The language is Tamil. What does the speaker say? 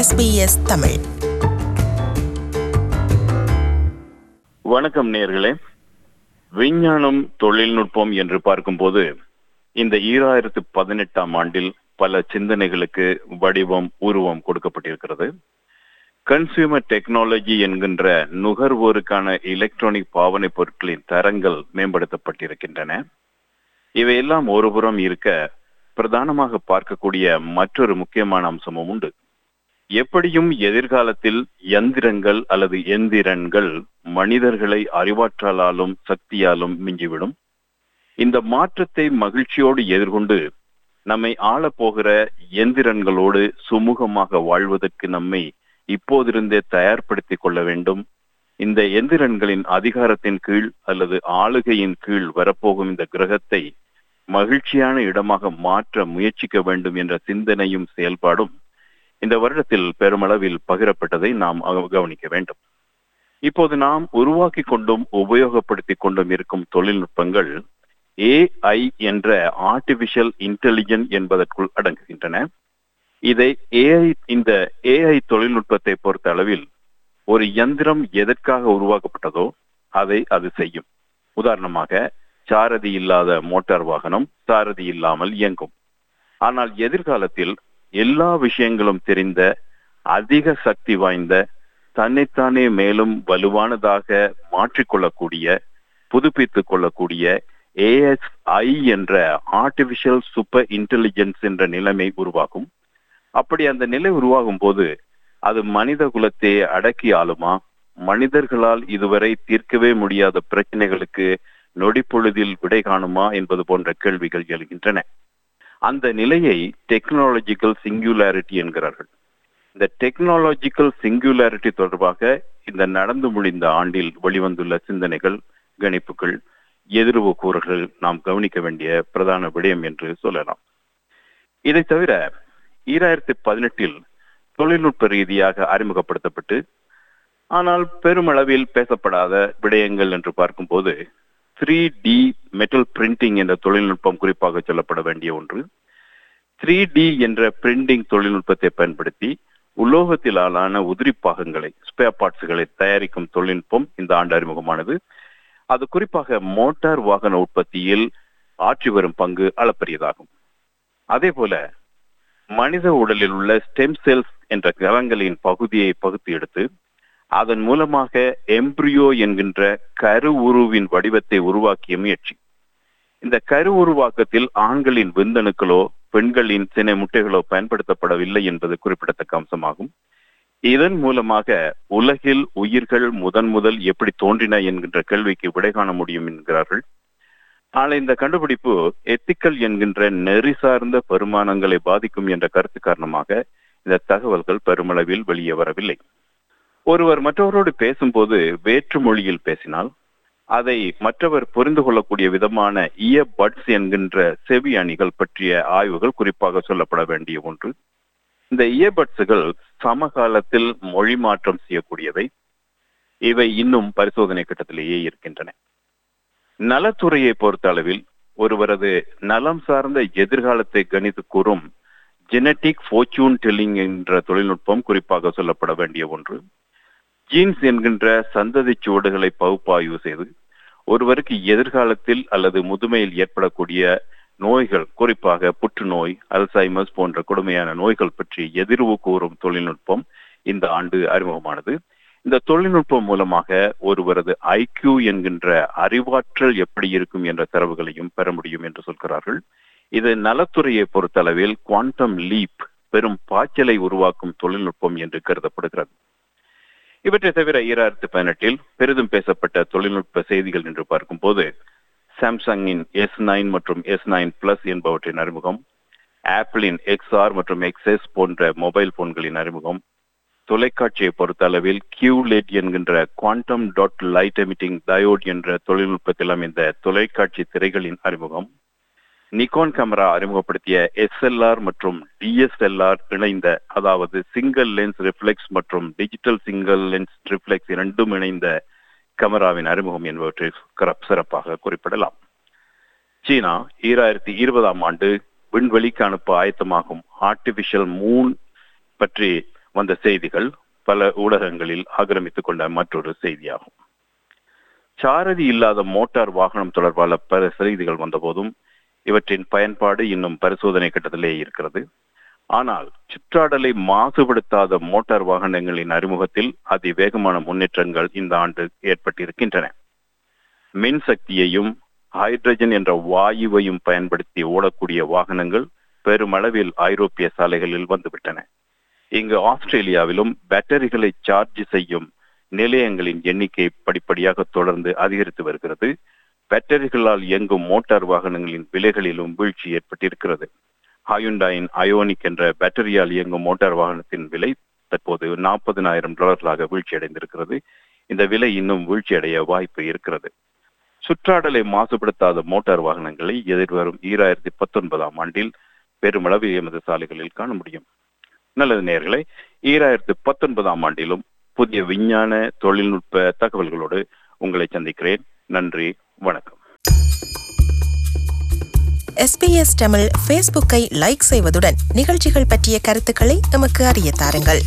எஸ்பிஎஸ் தமிழ். வணக்கம் நேர்களே. விஞ்ஞானம் தொழில்நுட்பம் என்று பார்க்கும்போது இந்த ஈராயிரத்து பதினெட்டாம் ஆண்டில் பல சிந்தனைகளுக்கு வடிவம் உருவம் கொடுக்கப்பட்டிருக்கிறது. கன்சியூமர் டெக்னாலஜி என்கின்ற நுகர்வோருக்கான எலக்ட்ரானிக் பாவனை பொருட்களின் தரங்கள் மேம்படுத்தப்பட்டிருக்கின்றன. இவையெல்லாம் ஒருபுறம் இருக்க பிரதானமாக பார்க்கக்கூடிய மற்றொரு முக்கியமான அம்சமும் உண்டு. எப்படியும் எதிர்காலத்தில் யந்திரங்கள் அல்லது எந்திரன்கள் மனிதர்களை அறிவாற்றலாலும் சக்தியாலும் மிஞ்சிவிடும். இந்த மாற்றத்தை மகிழ்ச்சியோடு எதிர்கொண்டு நம்மை ஆளப்போகிற எந்திரன்களோடு சுமூகமாக வாழ்வதற்கு நம்மை இப்போதிருந்தே தயார்படுத்திக் கொள்ள வேண்டும். இந்த எந்திரன்களின் அதிகாரத்தின் கீழ் அல்லது ஆளுகையின் கீழ் வரப்போகும் இந்த கிரகத்தை மகிழ்ச்சியான இடமாக மாற்ற முயற்சிக்க வேண்டும் என்ற சிந்தனையும் செயல்பாடும் இந்த வருடத்தில் பெருமளவில் பகிரப்பட்டதை நாம் கவனிக்க வேண்டும். இப்போது நாம் உருவாக்கி கொண்டும் உபயோகப்படுத்திக் கொண்டும் இருக்கும் தொழில்நுட்பங்கள் ஏஐ என்ற ஆர்டிபிஷியல் இன்டெலிஜென்ட் என்பதற்குள் அடங்குகின்றன. இதை ஏஐ இந்த ஏஐ தொழில்நுட்பத்தை பொறுத்த அளவில் ஒரு இயந்திரம் எதற்காக உருவாக்கப்பட்டதோ அதை அது செய்யும். உதாரணமாக சாரதி இல்லாத மோட்டார் வாகனம் சாரதி இல்லாமல் இயங்கும். ஆனால் எதிர்காலத்தில் எல்லா விஷயங்களும் தெரிந்த அதிக சக்தி வாய்ந்த தன்னைத்தானே மேலும் வலுவானதாக மாற்றிக்கொள்ளக்கூடிய புதுப்பித்துக் கொள்ளக்கூடிய ஏஎஸ்ஐ என்ற ஆர்டிபிஷியல் சூப்பர் இன்டெலிஜென்ஸ் என்ற நிலைமை உருவாகும். அப்படி அந்த நிலை உருவாகும் போது அது மனித குலத்தை அடக்கி ஆளுமா? மனிதர்களால் இதுவரை தீர்க்கவே முடியாத பிரச்சனைகளுக்கு நொடிப்பொழுதில் விடை காணுமா என்பது போன்ற கேள்விகள் எழுகின்றன. அந்த நிலையை டெக்னாலஜிக்கல் சிங்குலாரிட்டி என்கிறார்கள். இந்த டெக்னாலஜிக்கல் சிங்குலாரிட்டி தொடர்பாக இந்த நடந்து முடிந்த ஆண்டில் வெளிவந்துள்ள சிந்தனைகள் கணிப்புகள் எதிர்வு கூறுகள் நாம் கவனிக்க வேண்டிய பிரதான விடயம் என்று சொல்லலாம். இதை தவிர ஈராயிரத்தி பதினெட்டில் தொழில்நுட்ப ரீதியாக அறிமுகப்படுத்தப்பட்டு ஆனால் பெருமளவில் பேசப்படாத விடயங்கள் என்று பார்க்கும்போது த்ரீ டி மெட்டல் பிரிண்டிங் என்ற தொழில்நுட்பம் குறிப்பாக சொல்லப்பட வேண்டிய ஒன்று. த்ரீ டி என்ற பிரிண்டிங் தொழில்நுட்பத்தை பயன்படுத்தி உலோகத்திலான உதிரி பாகங்களை ஸ்பேர் பார்ட்ஸ்களை தயாரிக்கும் தொழில்நுட்பம் இந்த ஆண்டு அறிமுகமானது. அது குறிப்பாக மோட்டார் வாகன உற்பத்தியில் ஆற்றி வரும் பங்கு அளப்பரியதாகும். அதே போல மனித உடலில் உள்ள ஸ்டெம் செல்ஸ் என்ற கலங்களின் பகுதியை பகுத்து எடுத்து அதன் மூலமாக எம்ப்ரியோ என்கின்ற கரு உருவின் வடிவத்தை உருவாக்கிய முயற்சி. இந்த கரு உருவாக்கத்தில் ஆண்களின் விந்தணுக்களோ பெண்களின் சினை முட்டைகளோ பயன்படுத்தப்படவில்லை என்பது குறிப்பிடத்தக்க அம்சமாகும். இதன் மூலமாக உலகில் உயிர்கள் முதன் முதல் எப்படி தோன்றின என்கின்ற கேள்விக்கு விடை காண முடியும் என்கிறார்கள். ஆனால் இந்த கண்டுபிடிப்பு எத்திக்கல் என்கின்ற நெறி சார்ந்த பெருமானங்களை பாதிக்கும் என்ற கருத்து காரணமாக இந்த தகவல்கள் பெருமளவில் வெளியே வரவில்லை. ஒருவர் மற்றவரோடு பேசும்போது வேற்று மொழியில் பேசினால் அதை மற்றவர் புரிந்து கொள்ளக்கூடிய விதமான இய பட்ஸ் என்கின்ற செவி அணிகள் பற்றிய ஆய்வுகள் குறிப்பாக சொல்லப்பட வேண்டிய ஒன்று. இந்த இயபட்ஸுகள் சமகாலத்தில் மொழி மாற்றம் செய்யக்கூடியவை. இவை இன்னும் பரிசோதனை கட்டத்திலேயே இருக்கின்றன. நலத்துறையை பொறுத்த அளவில் ஒருவரது நலம் சார்ந்த எதிர்காலத்தை கணித்து கூறும் ஜெனட்டிக் ஃபோர்ச்சூன் டெல்லிங் என்ற தொழில்நுட்பம் குறிப்பாக சொல்லப்பட வேண்டிய ஒன்று. ஜீன்ஸ் என்கின்ற சந்ததி சுவடுகளை பகுப்பாய்வு செய்து ஒருவருக்கு எதிர்காலத்தில் அல்லது முதுமையில் ஏற்படக்கூடிய நோய்கள் குறிப்பாக புற்றுநோய் அல்சைமஸ் போன்ற கொடுமையான நோய்கள் பற்றி எதிர்வு கூறும் தொழில்நுட்பம் இந்த ஆண்டு அறிமுகமானது. இந்த தொழில்நுட்பம் மூலமாக ஒருவரது ஐக்கியூ என்கின்ற அறிவாற்றல் எப்படி இருக்கும் என்ற தரவுகளையும் பெற முடியும் என்று சொல்கிறார்கள். இது நலத்துறையை பொறுத்தளவில் குவாண்டம் லீப் பெரும் பாய்ச்சலை உருவாக்கும் தொழில்நுட்பம் என்று கருதப்படுகிறது. இவற்றை தவிர ஈராயிரத்து பதினெட்டில் பெரிதும் பேசப்பட்ட தொழில்நுட்ப செய்திகள் என்று பார்க்கும்போது சாம்சங்கின் எஸ் நைன் மற்றும் எஸ் நைன் பிளஸ் என்பவற்றின் அறிமுகம் ஆப்பிளின் எக்ஸ்ஆர் மற்றும் எக்ஸ்எஸ் போன்ற மொபைல் போன்களின் அறிமுகம் தொலைக்காட்சியை பொறுத்த அளவில் கியூலெட் என்கின்ற quantum dot light emitting diode என்ற தொழில்நுட்பத்தில் அமைந்த தொலைக்காட்சி திரைகளின் அறிமுகம் நிக்கோன் கேமரா அறிமுகப்படுத்திய எஸ்எல்ஆர் மற்றும் டிஎஸ்எல்ஆர் இணைந்த அதாவது சிங்கிள் லென்ஸ் ரிஃப்ளெக்ஸ் மற்றும் டிஜிட்டல் சிங்கிள் லென்ஸ் ரிஃப்ளெக்ஸ் இரண்டும் இணைந்த கேமராவின் அறிமுகம் என்பவற்றை சிறப்பாக குறிப்பிடலாம். சீனா ஈராயிரத்தி இருபதாம் ஆண்டு விண்வெளிக்கு அனுப்ப ஆயத்தமாகும் ஆர்டிபிஷியல் மூன் பற்றி வந்த செய்திகள் பல ஊடகங்களில் ஆக்கிரமித்துக் கொண்ட மற்றொரு செய்தியாகும். சாரதி இல்லாத மோட்டார் வாகனம் தொடர்பான பல செய்திகள் வந்தபோதும் இவற்றின் பயன்பாடு இன்னும் பரிசோதனை கட்டத்திலே இருக்கிறது. ஆனால் சுற்றாடலை மாசுபடுத்தாத மோட்டார் வாகனங்களின் அறிமுகத்தில் அதிவேகமான முன்னேற்றங்கள் இந்த ஆண்டு ஏற்பட்டிருக்கின்றன. மின்சக்தியையும் ஹைட்ரஜன் என்ற வாயுவையும் பயன்படுத்தி ஓடக்கூடிய வாகனங்கள் பெருமளவில் ஐரோப்பிய சாலைகளில் வந்துவிட்டன. இங்கு ஆஸ்திரேலியாவிலும் பேட்டரிகளை சார்ஜ் செய்யும் நிலையங்களின் எண்ணிக்கை படிப்படியாக தொடர்ந்து அதிகரித்து வருகிறது. பேட்டரிகளால் இயங்கும் மோட்டார் வாகனங்களின் விலைகளிலும் வீழ்ச்சி ஏற்பட்டிருக்கிறது. ஹாயுண்டாயின் அயோனிக் என்ற பேட்டரியால் இயங்கும் மோட்டார் வாகனத்தின் விலை தற்போது நாற்பதினாயிரம் டாலர்களாக வீழ்ச்சி அடைந்திருக்கிறது. இந்த விலை இன்னும் வீழ்ச்சி அடைய வாய்ப்பு இருக்கிறது. சுற்றாடலை மாசுபடுத்தாத மோட்டார் வாகனங்களை எதிர்வரும் ஈராயிரத்தி பத்தொன்பதாம் ஆண்டில் பெருமளவு எமது சாலைகளில் காண முடியும். நல்லது நேர்களை ஈராயிரத்தி பத்தொன்பதாம் ஆண்டிலும் புதிய விஞ்ஞான தொழில்நுட்ப தகவல்களோடு உங்களை சந்திக்கிறேன். நன்றி. வணக்கம். எஸ்பிஎஸ் தமிழ் ஃபேஸ்புக்கை லைக் செய்வதுடன் நிகழ்ச்சிகள் பற்றிய கருத்துக்களை எமக்கு அறிய தாருங்கள்.